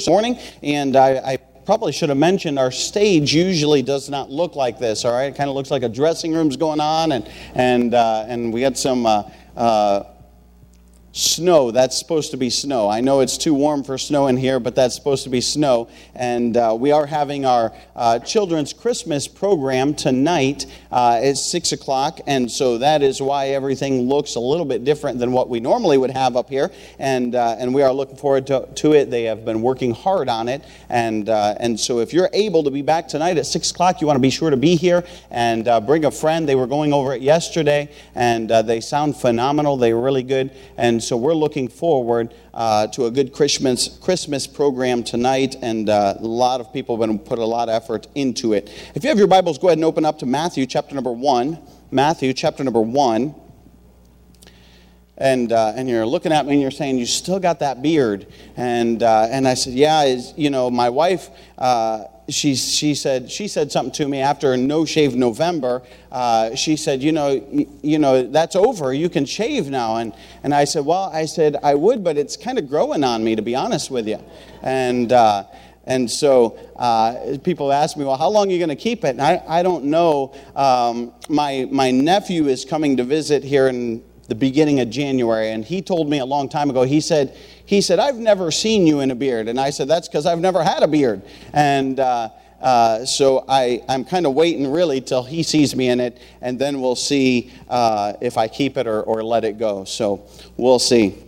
for morning, and I, I probably should have mentioned our stage usually does not look like this. All right, it kind of looks like a dressing room's going on, and and uh, and we had some. Uh, uh, snow. That's supposed to be snow. I know it's too warm for snow in here, but that's supposed to be snow. And uh, we are having our uh, children's Christmas program tonight uh, at 6 o'clock. And so that is why everything looks a little bit different than what we normally would have up here. And, uh, and we are looking forward to, to, it. They have been working hard on it. And, uh, and so if you're able to be back tonight at 6 o'clock, you want to be sure to be here and uh, bring a friend. They were going over it yesterday, and they sound phenomenal. They were really good. And so we're looking forward uh, to a good Christmas, Christmas program tonight, and uh, a lot of people have been put a lot of effort into it. If you have your Bibles, go ahead and open up to Matthew chapter number 1. Matthew chapter number 1 and uh, and you're looking at me and you're saying you still got that beard and uh, and I said yeah is you know my wife uh, she she said she said something to me after no shave November uh, she said you know you, you know that's over you can shave now and and I said well I said I would but it's kind of growing on me to be honest with you and uh, and so uh, people ask me, well, how long are you going to keep it? And I, I don't know. Um, my, my nephew is coming to visit here in the beginning of January, and he told me a long time ago, he said, he said, I've never seen you in a beard. And I said, that's because I've never had a beard. And uh, uh, so I, I'm kind of waiting really till he sees me in it, and then we'll see uh, if I keep it or, or let it go. So we'll see.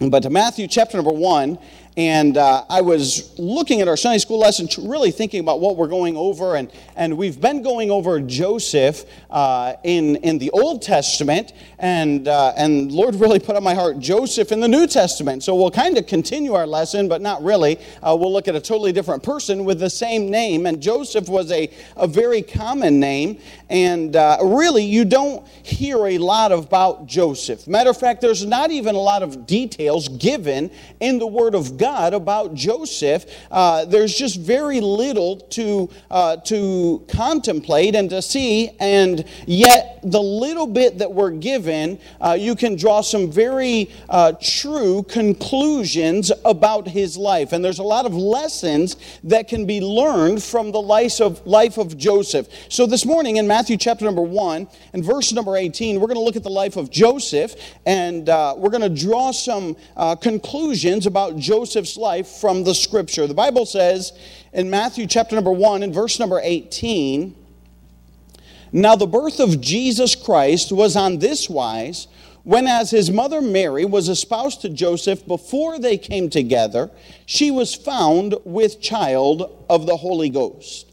But to Matthew chapter number one, and uh, I was looking at our Sunday school lesson, really thinking about what we're going over. And, and we've been going over Joseph uh, in, in the Old Testament. And, uh, and Lord really put on my heart Joseph in the New Testament. So we'll kind of continue our lesson, but not really. Uh, we'll look at a totally different person with the same name. And Joseph was a, a very common name. And uh, really, you don't hear a lot about Joseph. Matter of fact, there's not even a lot of details given in the Word of God about Joseph, uh, there's just very little to, uh, to contemplate and to see, and yet the little bit that we're given, uh, you can draw some very uh, true conclusions about his life. And there's a lot of lessons that can be learned from the life of, life of Joseph. So this morning in Matthew chapter number 1 and verse number 18, we're going to look at the life of Joseph, and uh, we're going to draw some uh, conclusions about Joseph's life from the scripture. The Bible says in Matthew chapter number 1 and verse number 18 Now the birth of Jesus Christ was on this wise when, as his mother Mary was espoused to Joseph before they came together, she was found with child of the Holy Ghost.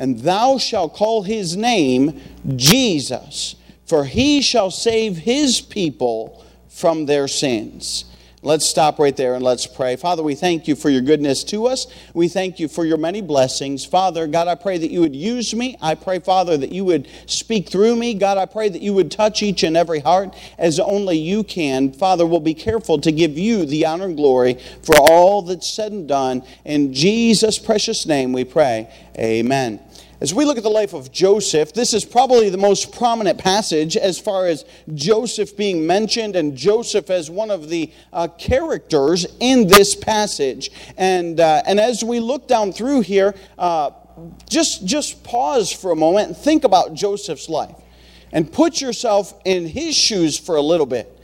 and thou shalt call his name Jesus, for he shall save his people from their sins. Let's stop right there and let's pray. Father, we thank you for your goodness to us. We thank you for your many blessings. Father, God, I pray that you would use me. I pray, Father, that you would speak through me. God, I pray that you would touch each and every heart as only you can. Father, we'll be careful to give you the honor and glory for all that's said and done. In Jesus' precious name we pray. Amen. As we look at the life of Joseph, this is probably the most prominent passage as far as Joseph being mentioned and Joseph as one of the uh, characters in this passage. And, uh, and as we look down through here, uh, just, just pause for a moment and think about Joseph's life and put yourself in his shoes for a little bit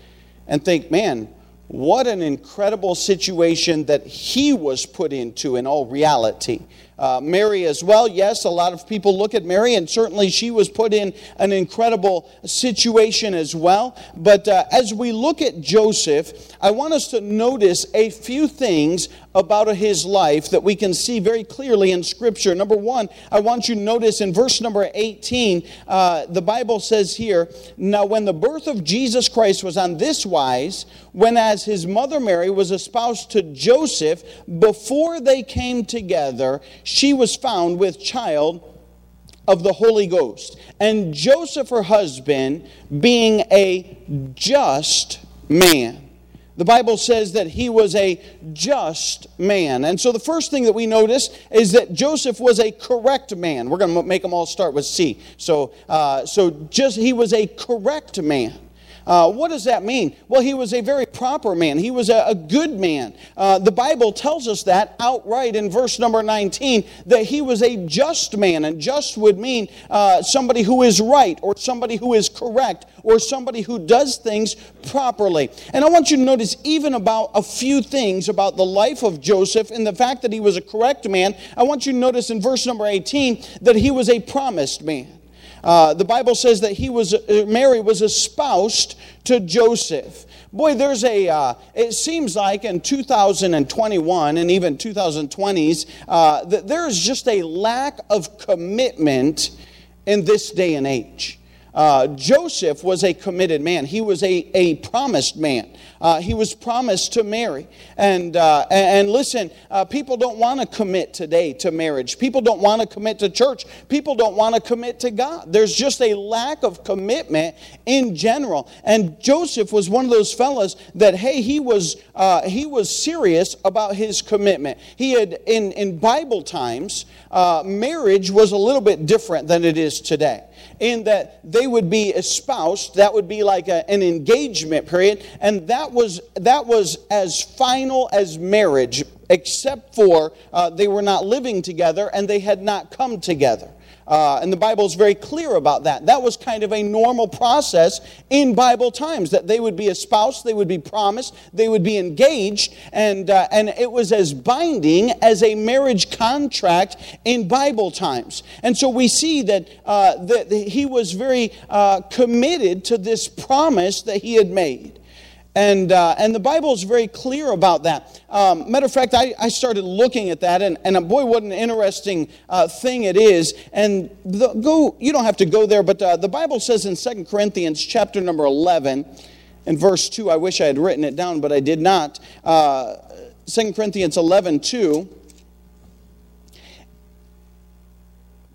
and think, man, what an incredible situation that he was put into in all reality. Uh, Mary as well, yes, a lot of people look at Mary, and certainly she was put in an incredible situation as well. But uh, as we look at Joseph, I want us to notice a few things about his life that we can see very clearly in Scripture. Number one, I want you to notice in verse number 18, uh, the Bible says here, Now when the birth of Jesus Christ was on this wise, when as his mother Mary was espoused to Joseph, before they came together, she was found with child of the Holy Ghost. And Joseph, her husband, being a just man. The Bible says that he was a just man. And so the first thing that we notice is that Joseph was a correct man. We're going to make them all start with C. So, uh, so just he was a correct man. Uh, what does that mean? Well, he was a very proper man. He was a, a good man. Uh, the Bible tells us that outright in verse number 19 that he was a just man. And just would mean uh, somebody who is right or somebody who is correct or somebody who does things properly. And I want you to notice even about a few things about the life of Joseph and the fact that he was a correct man. I want you to notice in verse number 18 that he was a promised man. Uh, the Bible says that he was uh, Mary was espoused to Joseph. Boy, there's a. Uh, it seems like in 2021 and even 2020s uh, that there is just a lack of commitment in this day and age. Uh, Joseph was a committed man. He was a, a promised man. Uh, he was promised to Mary. And, uh, and listen, uh, people don't want to commit today to marriage. People don't want to commit to church. People don't want to commit to God. There's just a lack of commitment in general. And Joseph was one of those fellas that, hey, he was, uh, he was serious about his commitment. He had, in, in Bible times, uh, marriage was a little bit different than it is today in that they would be espoused that would be like a, an engagement period and that was that was as final as marriage except for uh, they were not living together and they had not come together uh, and the Bible is very clear about that. That was kind of a normal process in Bible times that they would be espoused, they would be promised, they would be engaged, and, uh, and it was as binding as a marriage contract in Bible times. And so we see that, uh, that he was very uh, committed to this promise that he had made. And, uh, and the Bible is very clear about that. Um, matter of fact, I, I started looking at that, and, and boy, what an interesting uh, thing it is. And the, go, you don't have to go there, but uh, the Bible says in Second Corinthians chapter number 11, in verse 2, I wish I had written it down, but I did not. Uh, 2 Corinthians 11, 2.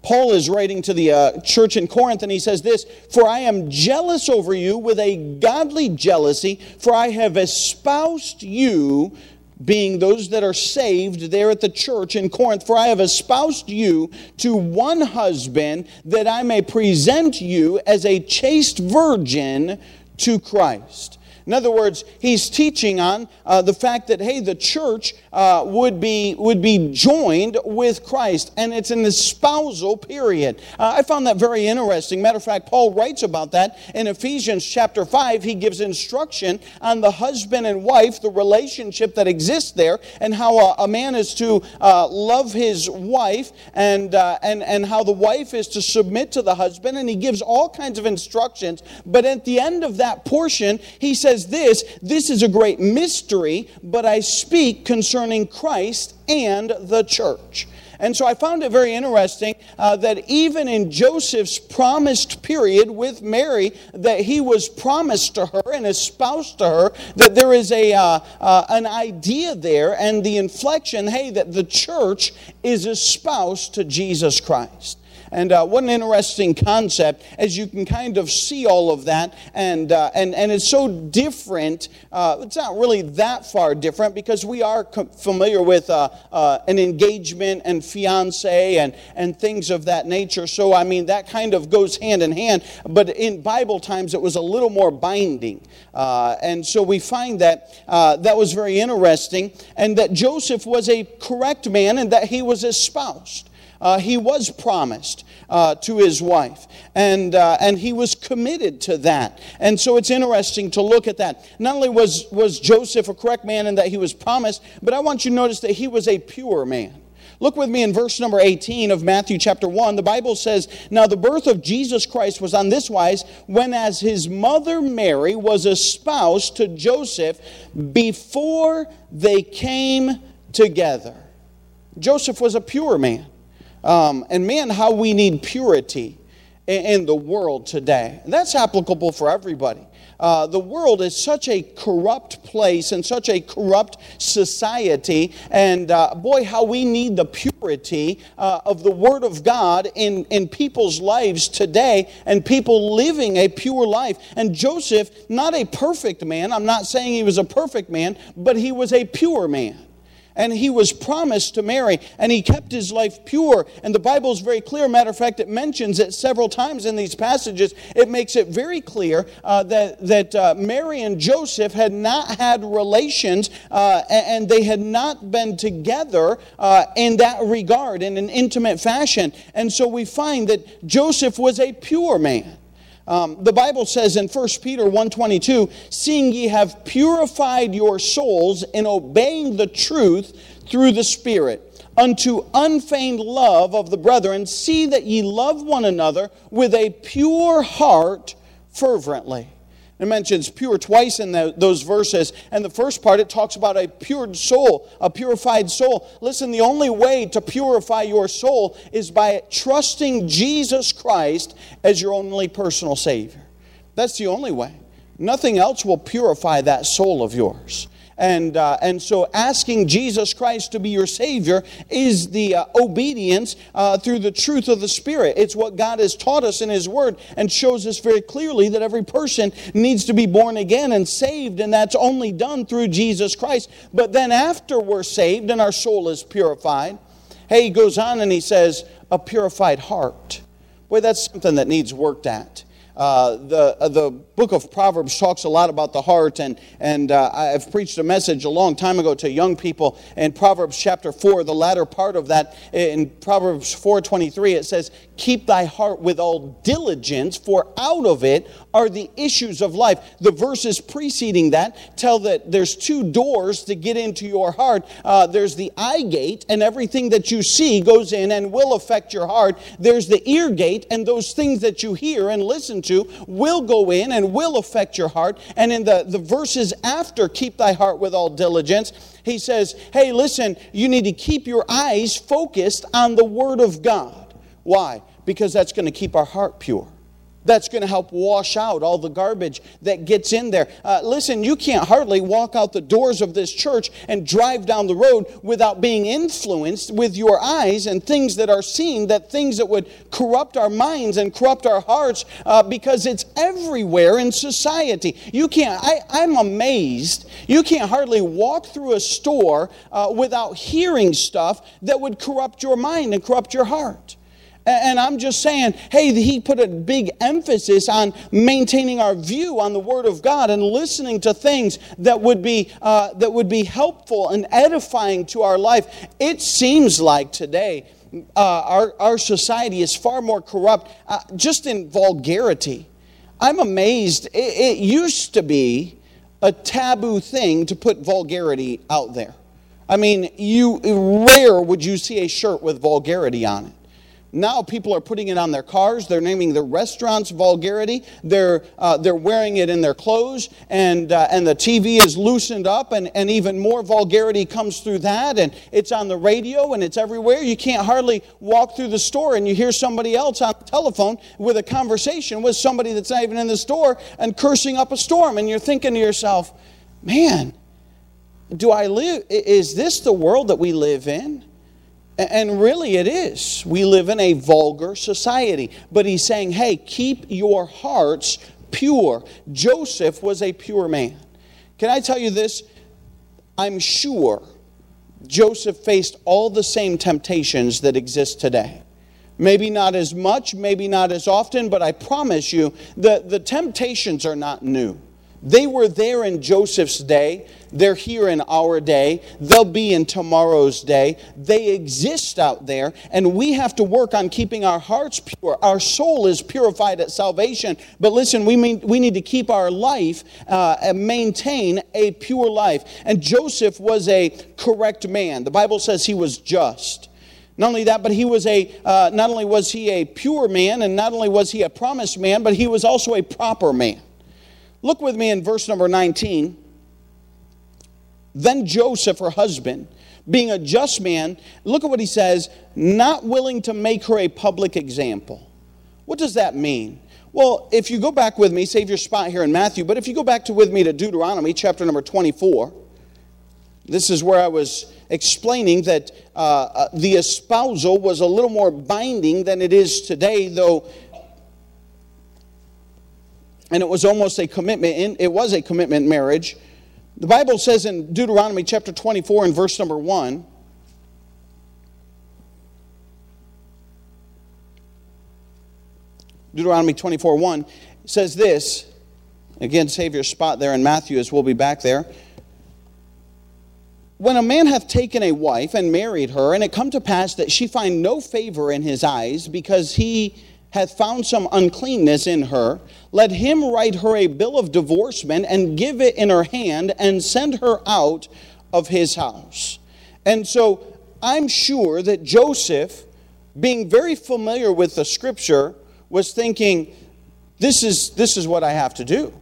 Paul is writing to the uh, church in Corinth, and he says this For I am jealous over you with a godly jealousy, for I have espoused you, being those that are saved there at the church in Corinth, for I have espoused you to one husband, that I may present you as a chaste virgin to Christ. In other words, he's teaching on uh, the fact that, hey, the church uh, would, be, would be joined with Christ, and it's an espousal period. Uh, I found that very interesting. Matter of fact, Paul writes about that in Ephesians chapter 5. He gives instruction on the husband and wife, the relationship that exists there, and how a, a man is to uh, love his wife, and, uh, and, and how the wife is to submit to the husband, and he gives all kinds of instructions. But at the end of that portion, he says, says this This is a great mystery, but I speak concerning Christ and the church. And so I found it very interesting uh, that even in Joseph's promised period with Mary, that he was promised to her and espoused to her, that there is a, uh, uh, an idea there and the inflection, hey, that the church is espoused to Jesus Christ. And uh, what an interesting concept as you can kind of see all of that. And, uh, and, and it's so different. Uh, it's not really that far different because we are familiar with uh, uh, an engagement and fiance and, and things of that nature. So, I mean, that kind of goes hand in hand. But in Bible times, it was a little more binding. Uh, and so we find that that was very interesting and that Joseph was a correct man and that he was espoused uh, he was promised uh, to his wife, and, uh, and he was committed to that. And so it's interesting to look at that. Not only was, was Joseph a correct man in that he was promised, but I want you to notice that he was a pure man. Look with me in verse number 18 of Matthew chapter 1. The Bible says, Now the birth of Jesus Christ was on this wise, when as his mother Mary was espoused to Joseph before they came together. Joseph was a pure man. Um, and man, how we need purity in the world today. And that's applicable for everybody. Uh, the world is such a corrupt place and such a corrupt society. And uh, boy, how we need the purity uh, of the Word of God in, in people's lives today and people living a pure life. And Joseph, not a perfect man, I'm not saying he was a perfect man, but he was a pure man and he was promised to Mary, and he kept his life pure. And the Bible is very clear. Matter of fact, it mentions it several times in these passages. It makes it very clear uh, that, that uh, Mary and Joseph had not had relations, uh, and they had not been together uh, in that regard, in an intimate fashion. And so we find that Joseph was a pure man. Um, the Bible says in 1 Peter 1.22, Seeing ye have purified your souls in obeying the truth through the Spirit, unto unfeigned love of the brethren, see that ye love one another with a pure heart fervently. It mentions pure twice in the, those verses. And the first part, it talks about a pure soul, a purified soul. Listen, the only way to purify your soul is by trusting Jesus Christ as your only personal Savior. That's the only way. Nothing else will purify that soul of yours. And, uh, and so asking Jesus Christ to be your Savior is the uh, obedience uh, through the truth of the Spirit. It's what God has taught us in His Word and shows us very clearly that every person needs to be born again and saved, and that's only done through Jesus Christ. But then after we're saved and our soul is purified, hey, he goes on and he says, a purified heart. Boy, that's something that needs worked at. Uh, the, uh, the book of Proverbs talks a lot about the heart, and, and uh, I've preached a message a long time ago to young people in Proverbs chapter 4, the latter part of that, in Proverbs 4.23, it says, Keep thy heart with all diligence, for out of it are the issues of life. The verses preceding that tell that there's two doors to get into your heart. Uh, there's the eye gate, and everything that you see goes in and will affect your heart. There's the ear gate, and those things that you hear and listen to will go in and will affect your heart. And in the, the verses after, keep thy heart with all diligence, he says, hey, listen, you need to keep your eyes focused on the Word of God. Why? Because that's going to keep our heart pure. That's going to help wash out all the garbage that gets in there. Uh, listen, you can't hardly walk out the doors of this church and drive down the road without being influenced with your eyes and things that are seen, that things that would corrupt our minds and corrupt our hearts uh, because it's everywhere in society. You can't, I, I'm amazed, you can't hardly walk through a store uh, without hearing stuff that would corrupt your mind and corrupt your heart. And I'm just saying, hey, he put a big emphasis on maintaining our view on the Word of God and listening to things that would be, uh, that would be helpful and edifying to our life. It seems like today uh, our, our society is far more corrupt uh, just in vulgarity. I'm amazed. It, it used to be a taboo thing to put vulgarity out there. I mean, you rare would you see a shirt with vulgarity on it. Now people are putting it on their cars. They're naming the restaurants vulgarity. They're, uh, they're wearing it in their clothes. And, uh, and the TV is loosened up, and, and even more vulgarity comes through that. And it's on the radio and it's everywhere. You can't hardly walk through the store and you hear somebody else on the telephone with a conversation with somebody that's not even in the store and cursing up a storm. And you're thinking to yourself, man, do I live? Is this the world that we live in? And really, it is. We live in a vulgar society. But he's saying, hey, keep your hearts pure. Joseph was a pure man. Can I tell you this? I'm sure Joseph faced all the same temptations that exist today. Maybe not as much, maybe not as often, but I promise you that the temptations are not new. They were there in Joseph's day. They're here in our day. They'll be in tomorrow's day. They exist out there, and we have to work on keeping our hearts pure. Our soul is purified at salvation. But listen, we, mean, we need to keep our life uh, and maintain a pure life. And Joseph was a correct man. The Bible says he was just. Not only that, but he was a, uh, not only was he a pure man, and not only was he a promised man, but he was also a proper man. Look with me in verse number 19. Then Joseph, her husband, being a just man, look at what he says, not willing to make her a public example. What does that mean? Well, if you go back with me, save your spot here in Matthew, but if you go back to with me to Deuteronomy chapter number 24, this is where I was explaining that uh, uh, the espousal was a little more binding than it is today, though, and it was almost a commitment, it was a commitment marriage. The Bible says in Deuteronomy chapter 24 and verse number 1, Deuteronomy 24 1 says this. Again, save your spot there in Matthew as we'll be back there. When a man hath taken a wife and married her, and it come to pass that she find no favor in his eyes, because he hath found some uncleanness in her, let him write her a bill of divorcement and give it in her hand and send her out of his house. And so I'm sure that Joseph, being very familiar with the scripture, was thinking, this is, this is what I have to do.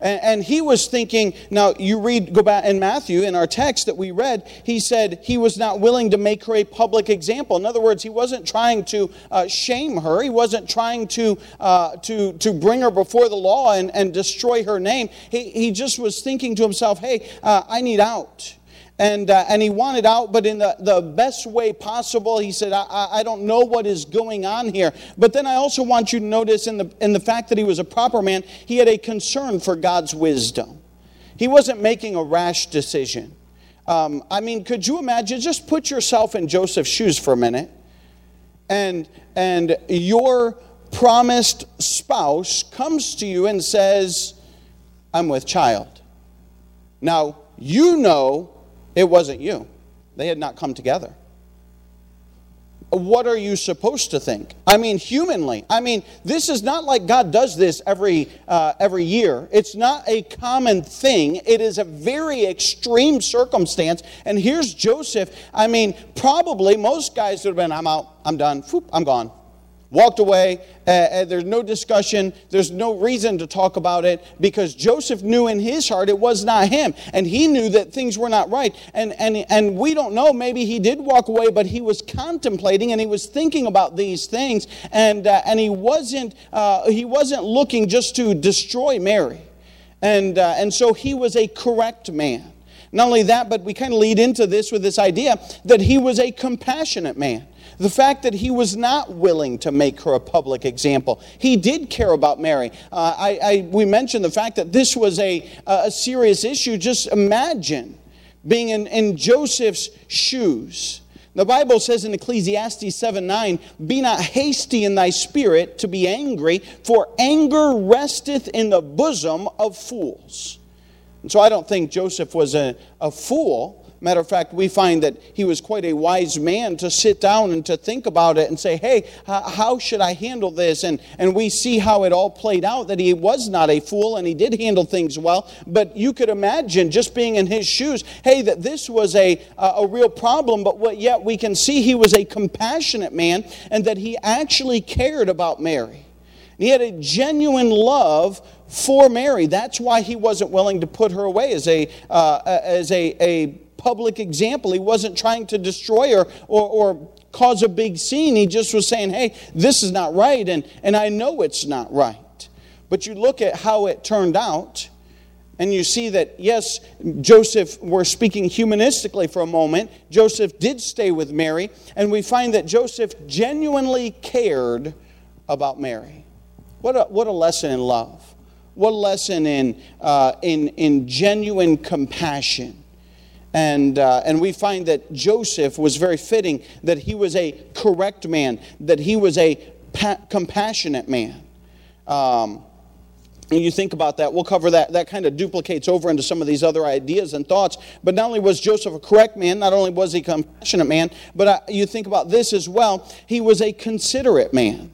And, he was thinking, now you read, go back in Matthew, in our text that we read, he said he was not willing to make her a public example. In other words, he wasn't trying to uh, shame her. He wasn't trying to, uh, to, to bring her before the law and, and destroy her name. He, he just was thinking to himself, hey, uh, I need out and, uh, and he wanted out, but in the, the best way possible. He said, I, I don't know what is going on here. But then I also want you to notice in the, in the fact that he was a proper man, he had a concern for God's wisdom. He wasn't making a rash decision. Um, I mean, could you imagine? Just put yourself in Joseph's shoes for a minute. And, and your promised spouse comes to you and says, I'm with child. Now, you know it wasn't you. They had not come together. What are you supposed to think? I mean, humanly. I mean, this is not like God does this every, uh, every year. It's not a common thing. It is a very extreme circumstance. And here's Joseph. I mean, probably most guys would have been, I'm out, I'm done, Whoop, I'm gone walked away. Uh, uh, there's no discussion. There's no reason to talk about it because Joseph knew in his heart it was not him. And he knew that things were not right. And, and, and we don't know. Maybe he did walk away, but he was contemplating and he was thinking about these things. And, uh, and he, wasn't, uh, he wasn't looking just to destroy Mary. And, uh, and so he was a correct man. Not only that, but we kind of lead into this with this idea that he was a compassionate man. The fact that he was not willing to make her a public example. He did care about Mary. Uh, I, I, we mentioned the fact that this was a, a serious issue. Just imagine being in, in Joseph's shoes. The Bible says in Ecclesiastes 7 9, Be not hasty in thy spirit to be angry, for anger resteth in the bosom of fools. And so I don't think Joseph was a, a fool. Matter of fact, we find that he was quite a wise man to sit down and to think about it and say, hey, how should I handle this? And, and we see how it all played out that he was not a fool and he did handle things well. But you could imagine just being in his shoes, hey, that this was a, a real problem, but what, yet we can see he was a compassionate man and that he actually cared about Mary. He had a genuine love for Mary. That's why he wasn't willing to put her away as a, uh, as a, a public example. He wasn't trying to destroy her or, or cause a big scene. He just was saying, hey, this is not right, and, and I know it's not right. But you look at how it turned out, and you see that, yes, Joseph, we're speaking humanistically for a moment, Joseph did stay with Mary, and we find that Joseph genuinely cared about Mary. What a, what a lesson in love. What lesson in, uh, in, in genuine compassion. And, uh, and we find that Joseph was very fitting, that he was a correct man, that he was a pa- compassionate man. Um, and you think about that, we'll cover that. That kind of duplicates over into some of these other ideas and thoughts. But not only was Joseph a correct man, not only was he a compassionate man, but uh, you think about this as well. He was a considerate man.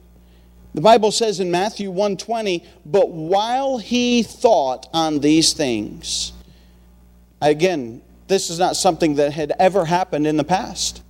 The Bible says in Matthew 120, but while he thought on these things, again, this is not something that had ever happened in the past.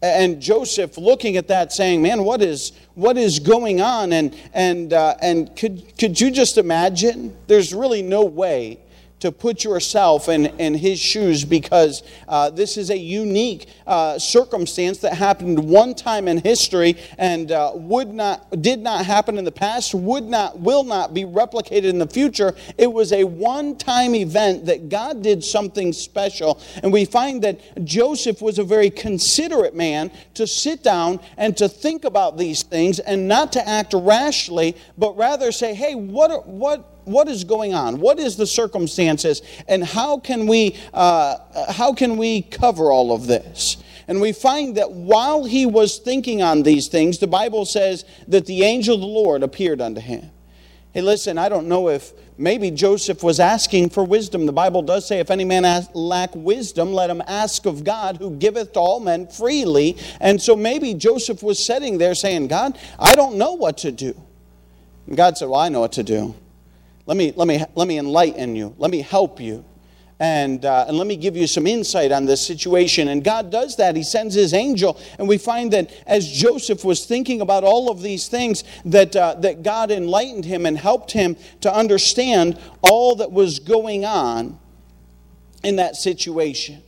and Joseph looking at that saying, man, what is, what is going on? And, and, uh, and could, could you just imagine? There's really no way to put yourself in, in his shoes because uh, this is a unique uh, circumstance that happened one time in history and uh, would not, did not happen in the past, would not, will not be replicated in the future. It was a one time event that God did something special. And we find that Joseph was a very considerate man to sit down and to think about these things and not to act rashly, but rather say, hey, what, what, what is going on? What is the circumstances? And how can we, uh, how can we cover all of this? And we find that while he was thinking on these things, the Bible says that the angel of the Lord appeared unto him. Hey, listen, I don't know if maybe Joseph was asking for wisdom. The Bible does say, if any man lack wisdom, let him ask of God, who giveth to all men freely. And so maybe Joseph was sitting there saying, God, I don't know what to do. And God said, Well, I know what to do. Let me, let me, let me enlighten you. Let me help you. And, uh, and let me give you some insight on this situation. And God does that. He sends his angel. And we find that as Joseph was thinking about all of these things, that, uh, that God enlightened him and helped him to understand all that was going on in that situation.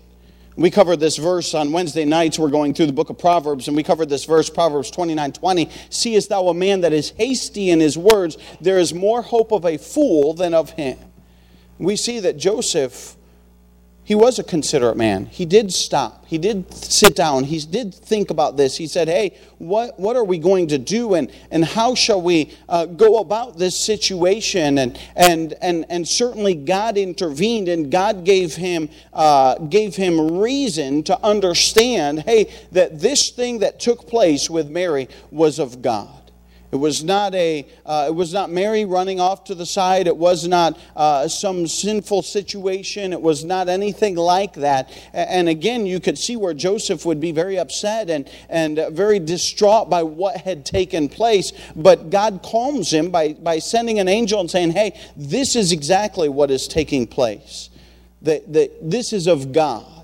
We covered this verse on Wednesday nights. We're going through the book of Proverbs, and we covered this verse, Proverbs 29 20. Seest thou a man that is hasty in his words? There is more hope of a fool than of him. We see that Joseph he was a considerate man. He did stop. He did sit down. He did think about this. He said, Hey, what, what are we going to do? And, and how shall we uh, go about this situation? And, and, and, and certainly God intervened and God gave him, uh, gave him reason to understand hey, that this thing that took place with Mary was of God. It was not a. Uh, it was not Mary running off to the side. It was not uh, some sinful situation. It was not anything like that. And again, you could see where Joseph would be very upset and and very distraught by what had taken place. But God calms him by by sending an angel and saying, "Hey, this is exactly what is taking place. That that this is of God."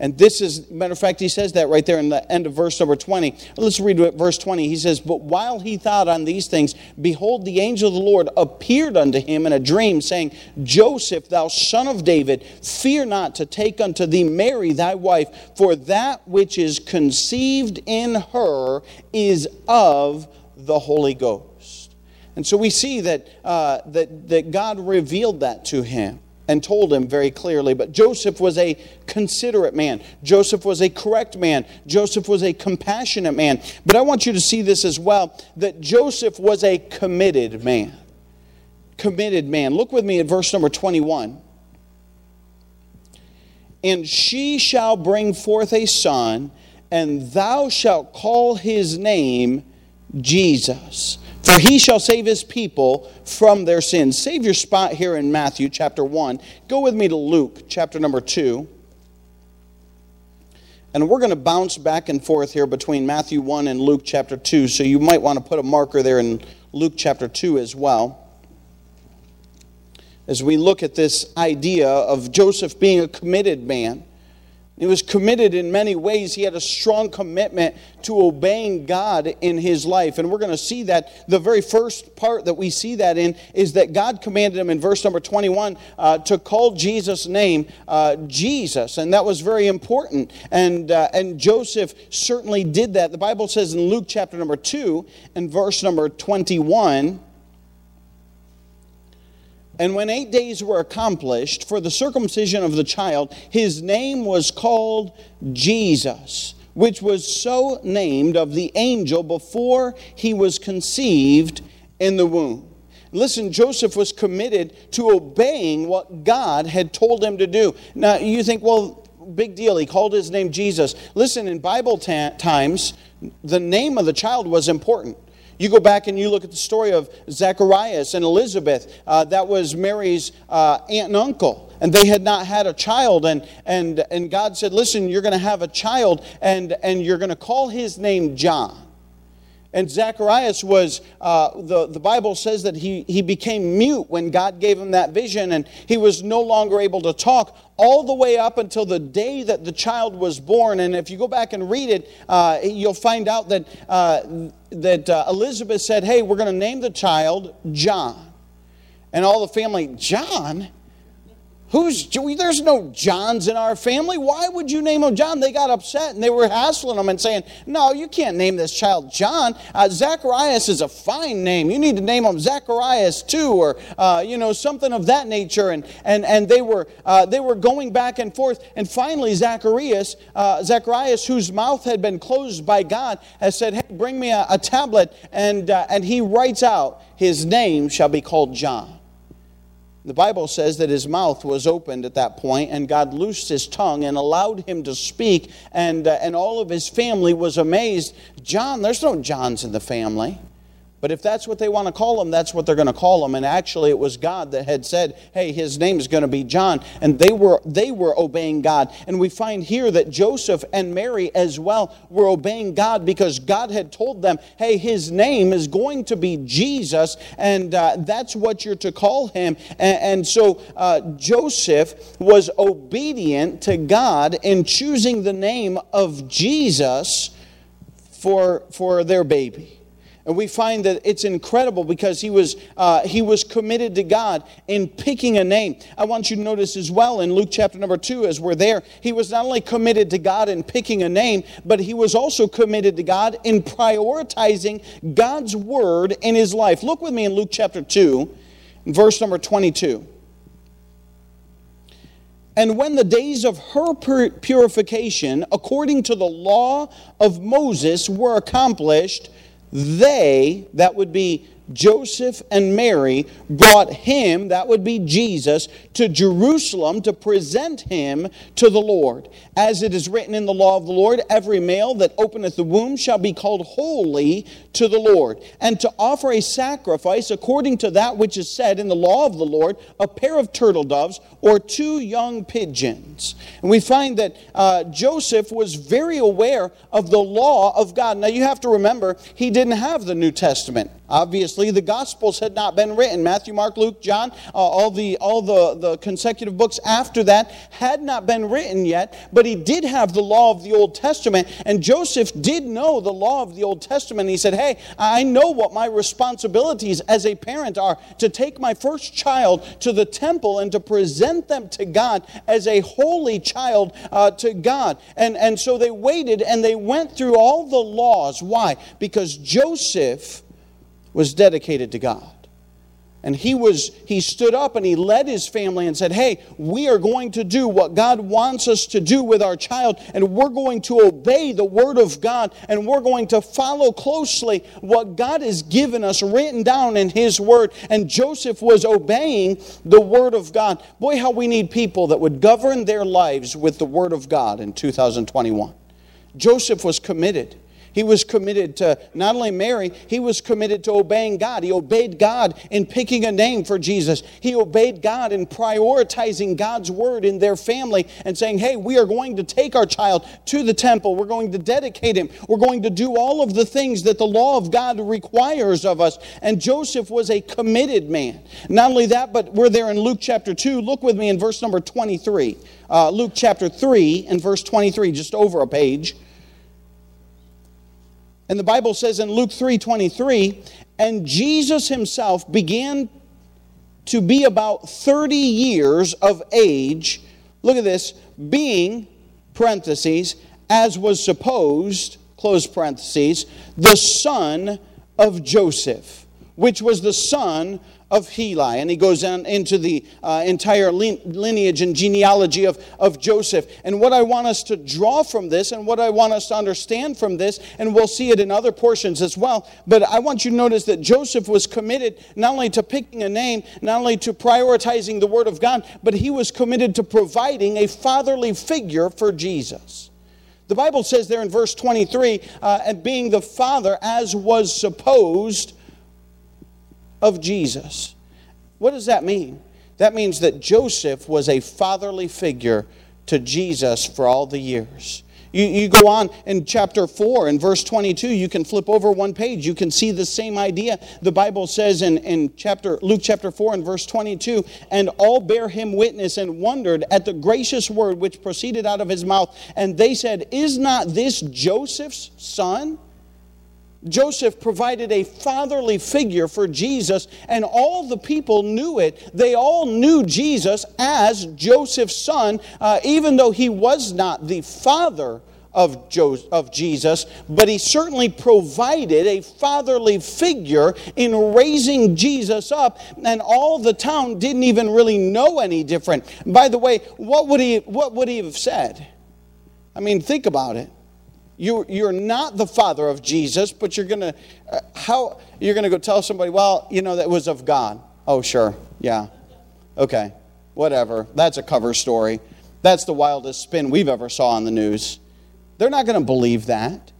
And this is, matter of fact, he says that right there in the end of verse number 20. Let's read verse 20. He says, But while he thought on these things, behold, the angel of the Lord appeared unto him in a dream, saying, Joseph, thou son of David, fear not to take unto thee Mary thy wife, for that which is conceived in her is of the Holy Ghost. And so we see that, uh, that, that God revealed that to him and told him very clearly. But Joseph was a considerate man. Joseph was a correct man. Joseph was a compassionate man. But I want you to see this as well that Joseph was a committed man. Committed man. Look with me at verse number 21. And she shall bring forth a son, and thou shalt call his name Jesus for he shall save his people from their sins. Save your spot here in Matthew chapter 1. Go with me to Luke chapter number 2. And we're going to bounce back and forth here between Matthew 1 and Luke chapter 2. So you might want to put a marker there in Luke chapter 2 as well. As we look at this idea of Joseph being a committed man he was committed in many ways. He had a strong commitment to obeying God in his life. And we're going to see that the very first part that we see that in is that God commanded him in verse number 21 uh, to call Jesus' name uh, Jesus. And that was very important. And, uh, and Joseph certainly did that. The Bible says in Luke chapter number 2 and verse number 21 and when eight days were accomplished for the circumcision of the child, his name was called Jesus, which was so named of the angel before he was conceived in the womb. Listen, Joseph was committed to obeying what God had told him to do. Now, you think, well, big deal. He called his name Jesus. Listen, in Bible ta- times, the name of the child was important. You go back and you look at the story of Zacharias and Elizabeth. Uh, that was Mary's uh, aunt and uncle. And they had not had a child. And, and, and God said, Listen, you're going to have a child, and, and you're going to call his name John. And Zacharias was, uh, the, the Bible says that he, he became mute when God gave him that vision, and he was no longer able to talk all the way up until the day that the child was born. And if you go back and read it, uh, you'll find out that, uh, that uh, Elizabeth said, Hey, we're going to name the child John. And all the family, John? Who's there's no Johns in our family. Why would you name him John? They got upset and they were hassling him and saying, "No, you can't name this child John. Uh, Zacharias is a fine name. You need to name him Zacharias too, or uh, you know something of that nature." And and and they were uh, they were going back and forth. And finally, Zacharias, uh, Zacharias, whose mouth had been closed by God, has said, "Hey, bring me a, a tablet." And uh, and he writes out, "His name shall be called John." The Bible says that his mouth was opened at that point, and God loosed his tongue and allowed him to speak, and, uh, and all of his family was amazed. John, there's no Johns in the family. But if that's what they want to call him, that's what they're going to call him. And actually, it was God that had said, "Hey, his name is going to be John," and they were they were obeying God. And we find here that Joseph and Mary as well were obeying God because God had told them, "Hey, his name is going to be Jesus, and uh, that's what you're to call him." And, and so uh, Joseph was obedient to God in choosing the name of Jesus for for their baby. And we find that it's incredible because he was, uh, he was committed to God in picking a name. I want you to notice as well in Luke chapter number two, as we're there, he was not only committed to God in picking a name, but he was also committed to God in prioritizing God's word in his life. Look with me in Luke chapter 2, verse number 22. And when the days of her purification, according to the law of Moses, were accomplished, they, that would be Joseph and Mary brought him, that would be Jesus, to Jerusalem to present him to the Lord. As it is written in the law of the Lord, every male that openeth the womb shall be called holy to the Lord. And to offer a sacrifice according to that which is said in the law of the Lord, a pair of turtle doves or two young pigeons. And we find that uh, Joseph was very aware of the law of God. Now you have to remember, he didn't have the New Testament. Obviously, the Gospels had not been written. Matthew, Mark, Luke, John, uh, all, the, all the, the consecutive books after that had not been written yet, but he did have the law of the Old Testament. And Joseph did know the law of the Old Testament. He said, Hey, I know what my responsibilities as a parent are to take my first child to the temple and to present them to God as a holy child uh, to God. And, and so they waited and they went through all the laws. Why? Because Joseph was dedicated to God. And he was he stood up and he led his family and said, "Hey, we are going to do what God wants us to do with our child and we're going to obey the word of God and we're going to follow closely what God has given us written down in his word." And Joseph was obeying the word of God. Boy, how we need people that would govern their lives with the word of God in 2021. Joseph was committed. He was committed to not only Mary, he was committed to obeying God. He obeyed God in picking a name for Jesus. He obeyed God in prioritizing God's word in their family and saying, hey, we are going to take our child to the temple. We're going to dedicate him. We're going to do all of the things that the law of God requires of us. And Joseph was a committed man. Not only that, but we're there in Luke chapter 2. Look with me in verse number 23. Uh, Luke chapter 3 and verse 23, just over a page. And the Bible says in Luke 3:23, and Jesus himself began to be about 30 years of age. Look at this, being parentheses as was supposed, close parentheses, the son of Joseph, which was the son of Heli. And he goes into the uh, entire lineage and genealogy of, of Joseph. And what I want us to draw from this and what I want us to understand from this, and we'll see it in other portions as well, but I want you to notice that Joseph was committed not only to picking a name, not only to prioritizing the Word of God, but he was committed to providing a fatherly figure for Jesus. The Bible says there in verse 23, uh, and being the father as was supposed of Jesus. What does that mean? That means that Joseph was a fatherly figure to Jesus for all the years. You, you go on in chapter 4 in verse 22, you can flip over one page. You can see the same idea. The Bible says in, in chapter, Luke chapter 4 and verse 22, and all bear him witness and wondered at the gracious word which proceeded out of his mouth. And they said, Is not this Joseph's son? Joseph provided a fatherly figure for Jesus, and all the people knew it. They all knew Jesus as Joseph's son, uh, even though he was not the father of, of Jesus, but he certainly provided a fatherly figure in raising Jesus up, and all the town didn't even really know any different. By the way, what would he, what would he have said? I mean, think about it. You, you're not the father of Jesus, but you're to, uh, how, you're to go tell somebody, well, you know, that was of God. Oh, sure. Yeah. Okay. Whatever. That's a cover story. That's the wildest spin we've ever saw on the news. They're not to believe that.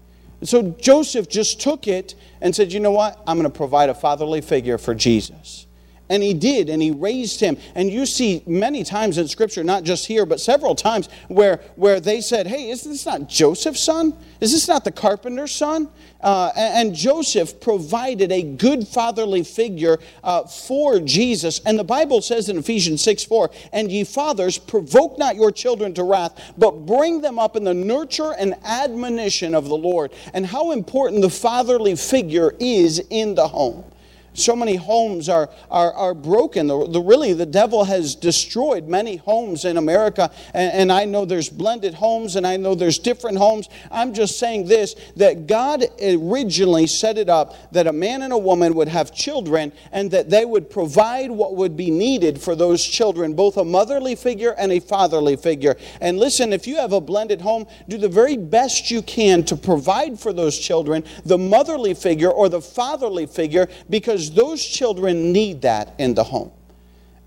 So Joseph just took it and said, you know what? I'm to provide a fatherly figure for Jesus. And he did, and he raised him. And you see many times in Scripture, not just here, but several times, where, where they said, Hey, is this not Joseph's son? Is this not the carpenter's son? Uh, and, Joseph provided a good fatherly figure uh, for Jesus. And the Bible says in Ephesians 6 4, And ye fathers, provoke not your children to wrath, but bring them up in the nurture and admonition of the Lord. And how important the fatherly figure is in the home. So many homes are, are, are broken. The, the, really, the devil has destroyed many homes in America. And, and I know there's blended homes and I know there's different homes. I'm just saying this that God originally set it up that a man and a woman would have children and that they would provide what would be needed for those children, both a motherly figure and a fatherly figure. And listen, if you have a blended home, do the very best you can to provide for those children the motherly figure or the fatherly figure because because those children need that in the home.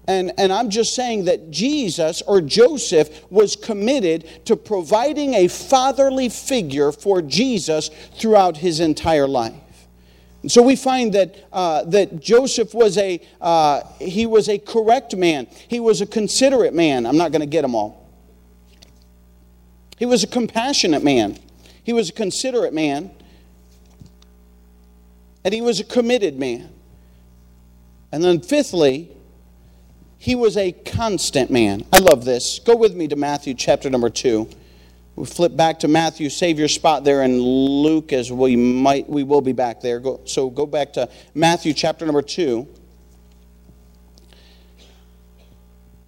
And, and I'm just saying that Jesus or Joseph was committed to providing a fatherly figure for Jesus throughout his entire life. And so we find that, uh, that Joseph was a, uh, he was a correct man. He was a considerate man. I'm not going to get them all. He was a compassionate man. He was a considerate man. And he was a committed man. And then, fifthly, he was a constant man. I love this. Go with me to Matthew chapter number 2. We flip back to Matthew. Save your spot there in Luke as we might we will be back there. Go, so go back to Matthew chapter number 2.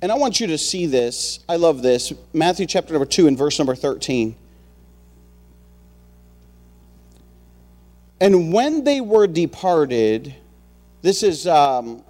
And I want you to see this. I love this. Matthew chapter number 2 and verse number 13. And when they were departed, this is um,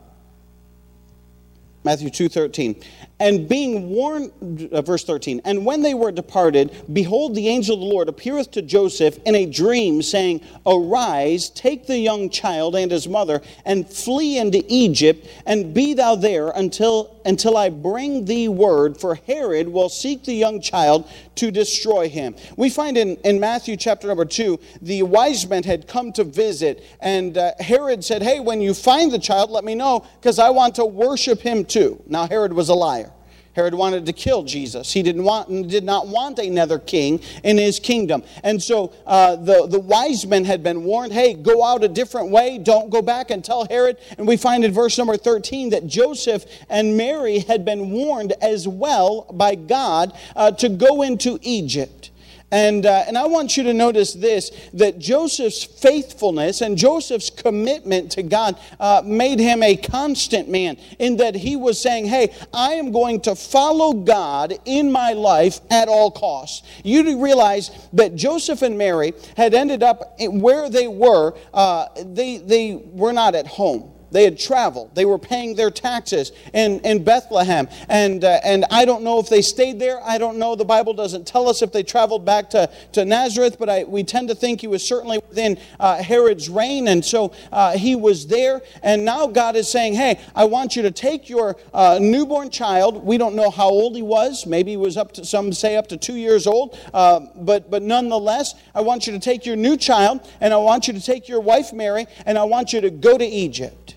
Matthew 2:13. And being warned, uh, verse 13, and when they were departed, behold, the angel of the Lord appeareth to Joseph in a dream, saying, Arise, take the young child and his mother, and flee into Egypt, and be thou there until, until I bring thee word, for Herod will seek the young child to destroy him. We find in, in Matthew chapter number 2, the wise men had come to visit, and uh, Herod said, Hey, when you find the child, let me know, because I want to worship him too. Now, Herod was a liar. Herod wanted to kill Jesus. He didn't want, did not want another king in his kingdom. And so uh, the, the wise men had been warned hey, go out a different way. Don't go back and tell Herod. And we find in verse number 13 that Joseph and Mary had been warned as well by God uh, to go into Egypt. And, uh, and I want you to notice this that Joseph's faithfulness and Joseph's commitment to God uh, made him a constant man, in that he was saying, Hey, I am going to follow God in my life at all costs. You realize that Joseph and Mary had ended up where they were, uh, they, they were not at home. They had traveled. They were paying their taxes in, in Bethlehem. And, uh, and I don't know if they stayed there. I don't know. The Bible doesn't tell us if they traveled back to, to Nazareth, but I, we tend to think he was certainly within uh, Herod's reign. And so uh, he was there. And now God is saying, hey, I want you to take your uh, newborn child. We don't know how old he was. Maybe he was up to, some say, up to two years old. Uh, but, but nonetheless, I want you to take your new child, and I want you to take your wife, Mary, and I want you to go to Egypt.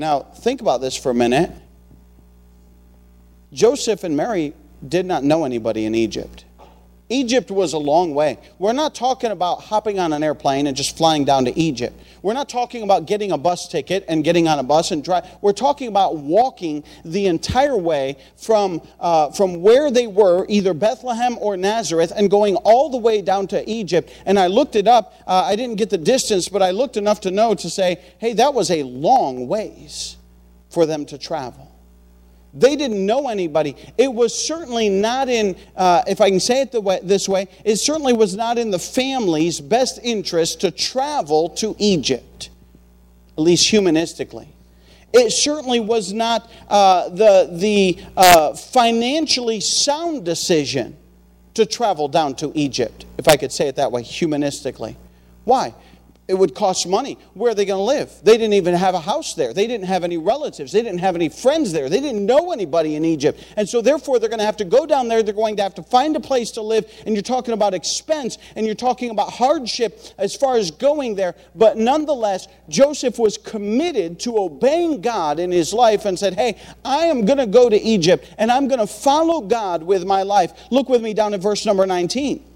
Now, think about this for a minute. Joseph and Mary did not know anybody in Egypt. Egypt was a long way. We're not talking about hopping on an airplane and just flying down to Egypt. We're not talking about getting a bus ticket and getting on a bus and drive. We're talking about walking the entire way from, uh, from where they were, either Bethlehem or Nazareth, and going all the way down to Egypt. And I looked it up. Uh, I didn't get the distance, but I looked enough to know to say, hey, that was a long ways for them to travel. They didn't know anybody. It was certainly not in, uh, if I can say it way, this way, it certainly was not in the family's best interest to travel to Egypt, at least humanistically. It certainly was not uh, the, the uh, financially sound decision to travel down to Egypt, if I could say it that way, humanistically. Why? It would cost money. Where are they going to live? They didn't even have a house there. They didn't have any relatives. They didn't have any friends there. They didn't know anybody in Egypt. And so, therefore, they're going to have to go down there. They're going to have to find a place to live. And you're talking about expense and you're talking about hardship as far as going there. But nonetheless, Joseph was committed to obeying God in his life and said, Hey, I am going to go to Egypt and I'm going to follow God with my life. Look with me down at verse number 19.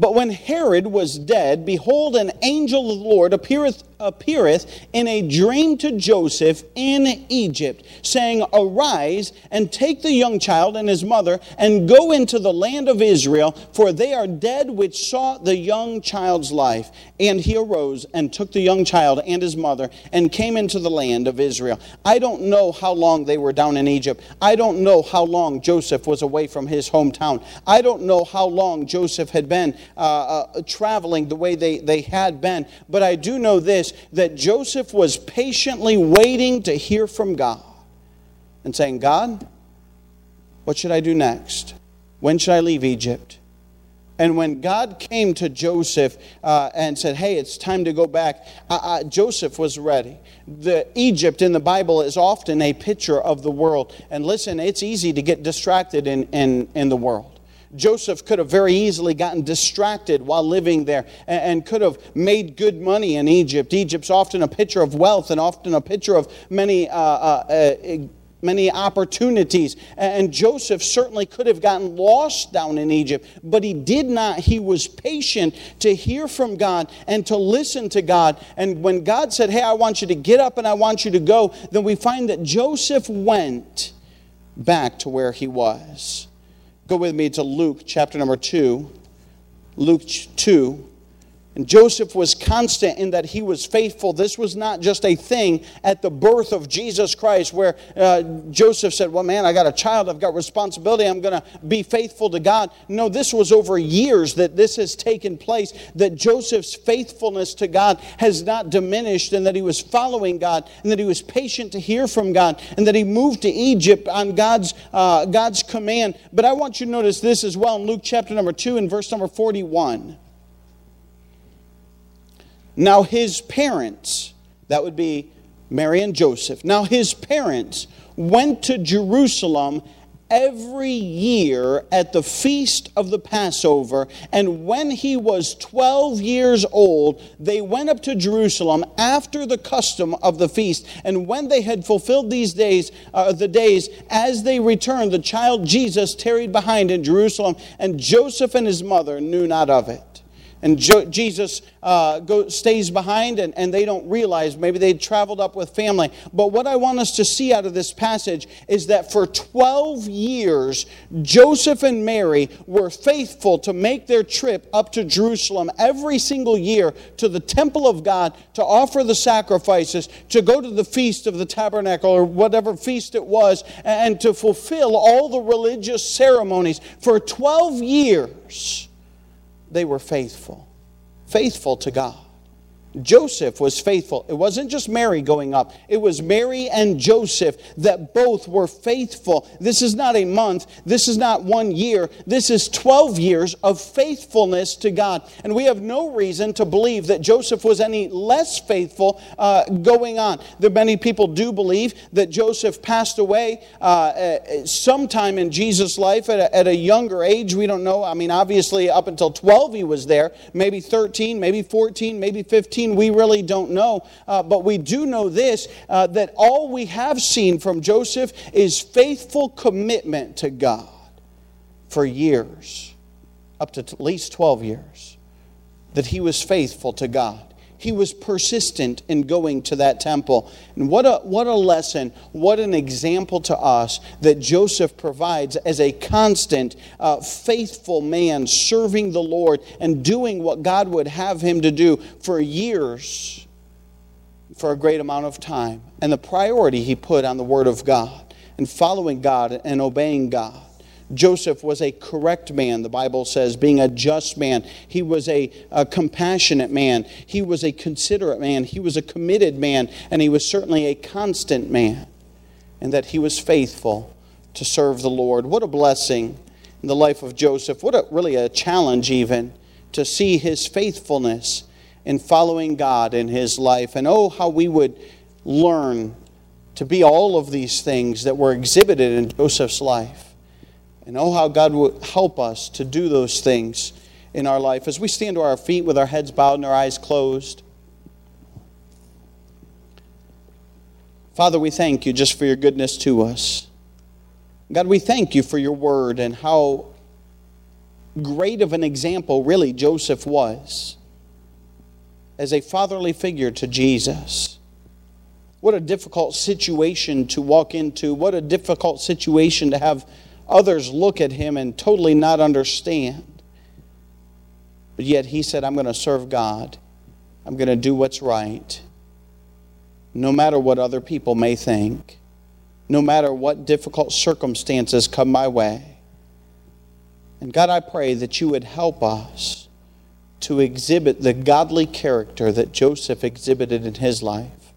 But when Herod was dead, behold, an angel of the Lord appeareth appeareth in a dream to Joseph in Egypt, saying, Arise and take the young child and his mother and go into the land of Israel, for they are dead which sought the young child's life. And he arose and took the young child and his mother and came into the land of Israel. I don't know how long they were down in Egypt. I don't know how long Joseph was away from his hometown. I don't know how long Joseph had been uh, uh, traveling the way they, they had been. But I do know this that Joseph was patiently waiting to hear from God and saying, God, what should I do next? When should I leave Egypt? And when God came to Joseph uh, and said, Hey, it's time to go back, uh, uh, Joseph was ready. The Egypt in the Bible is often a picture of the world. And listen, it's easy to get distracted in, in, in the world. Joseph could have very easily gotten distracted while living there and, could have made good money in Egypt. Egypt's often a picture of wealth and often a picture of many. Uh, uh, uh, many opportunities. And Joseph certainly could have gotten lost down in Egypt, but he did not. He was patient to hear from God and to listen to God. And when God said, Hey, I want you to get up and I want you to go, then we find that Joseph went back to where he was. Go with me to Luke chapter number 2. Luke 2, and Joseph was constant in that he was faithful. This was not just a thing at the birth of Jesus Christ where uh, Joseph said, Well, man, I got a child, I've got responsibility, I'm going to be faithful to God. No, this was over years that this has taken place, that Joseph's faithfulness to God has not diminished, and that he was following God, and that he was patient to hear from God, and that he moved to Egypt on God's, uh, God's command. But I want you to notice this as well in Luke chapter number 2 and verse number 41. Now, his parents, that would be Mary and Joseph, now his parents went to Jerusalem every year at the feast of the Passover. And when he was 12 years old, they went up to Jerusalem after the custom of the feast. And when they had fulfilled these days, uh, the days, as they returned, the child Jesus tarried behind in Jerusalem, and Joseph and his mother knew not of it. And jo- Jesus uh, go, stays behind, and, and they don't realize maybe they traveled up with family. But what I want us to see out of this passage is that for 12 years, Joseph and Mary were faithful to make their trip up to Jerusalem every single year to the temple of God to offer the sacrifices, to go to the feast of the tabernacle or whatever feast it was, and to fulfill all the religious ceremonies. For 12 years, they were faithful, faithful to God. Joseph was faithful. It wasn't just Mary going up, it was Mary and Joseph that both were faithful. This is not a month, this is not one year, this is 12 years of faithfulness to God. And we have no reason to believe that Joseph was any less faithful uh, going on. There many people do believe that Joseph passed away uh, uh, sometime in Jesus' life at a, at a younger age. We don't know. I mean, obviously, up until 12 he was there, maybe 13, maybe 14, maybe 15 we really don't know. Uh, but we do know this uh, that all we have seen from Joseph is faithful commitment to God. for years, up to at least 12 years, that he was faithful to God. He was persistent in going to that temple. And what a, what a lesson, what an example to us that Joseph provides as a constant, uh, faithful man serving the Lord and doing what God would have him to do for years, for a great amount of time. And the priority he put on the Word of God and following God and obeying God. Joseph was a correct man, the Bible says, being a just man. He was a, a, compassionate man. He was a considerate man. He was a committed man. And he was certainly a constant man. And that he was faithful to serve the Lord. What a blessing in the life of Joseph. What a, really a challenge, even, to see his faithfulness in following God in his life. And oh, how we would learn to be all of these things that were exhibited in Joseph's life. And oh, how God will help us to do those things in our life. As we stand to our feet with our heads bowed and our eyes closed, Father, we thank you just for your goodness to us. God, we thank you for your word and how great of an example, really, Joseph was as a fatherly figure to Jesus. What a difficult situation to walk into. What a difficult situation to have others look at him and totally not understand. But yet he said, I'm going to serve God. I'm going to do what's right. No matter what other people may think, no matter what difficult circumstances come my way. And God, I pray that you would help us to exhibit the godly character that Joseph exhibited in his life.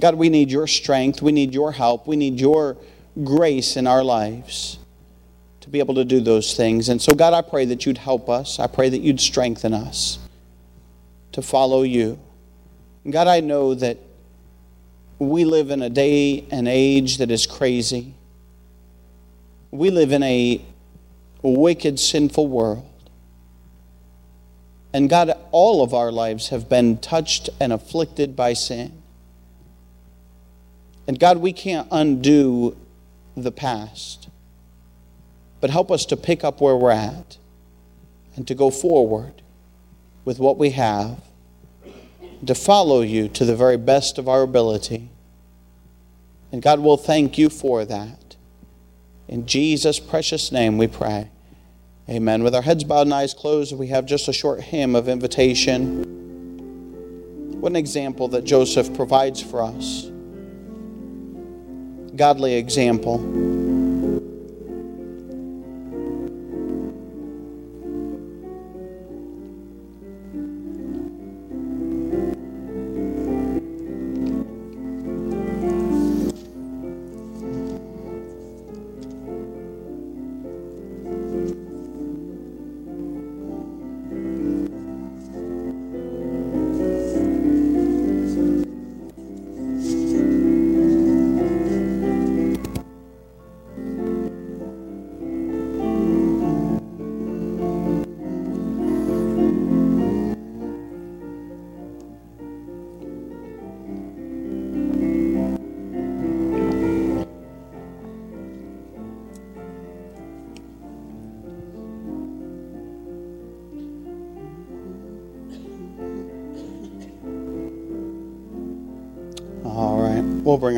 God, we need your strength. We need your help. We need your grace in our lives to be able to do those things. And so, God, I pray that you'd help us. I pray that you'd strengthen us to follow you. And God, I know that we live in a day and age that is crazy. We live in a wicked, sinful world. And God, all of our lives have been touched and afflicted by sin. And God, we can't undo the past, but help us to pick up where we're at and to go forward with what we have, to follow you to the very best of our ability. And God will thank you for that. In Jesus' precious name we pray. Amen. With our heads bowed and eyes closed, we have just a short hymn of invitation. What an example that Joseph provides for us godly example.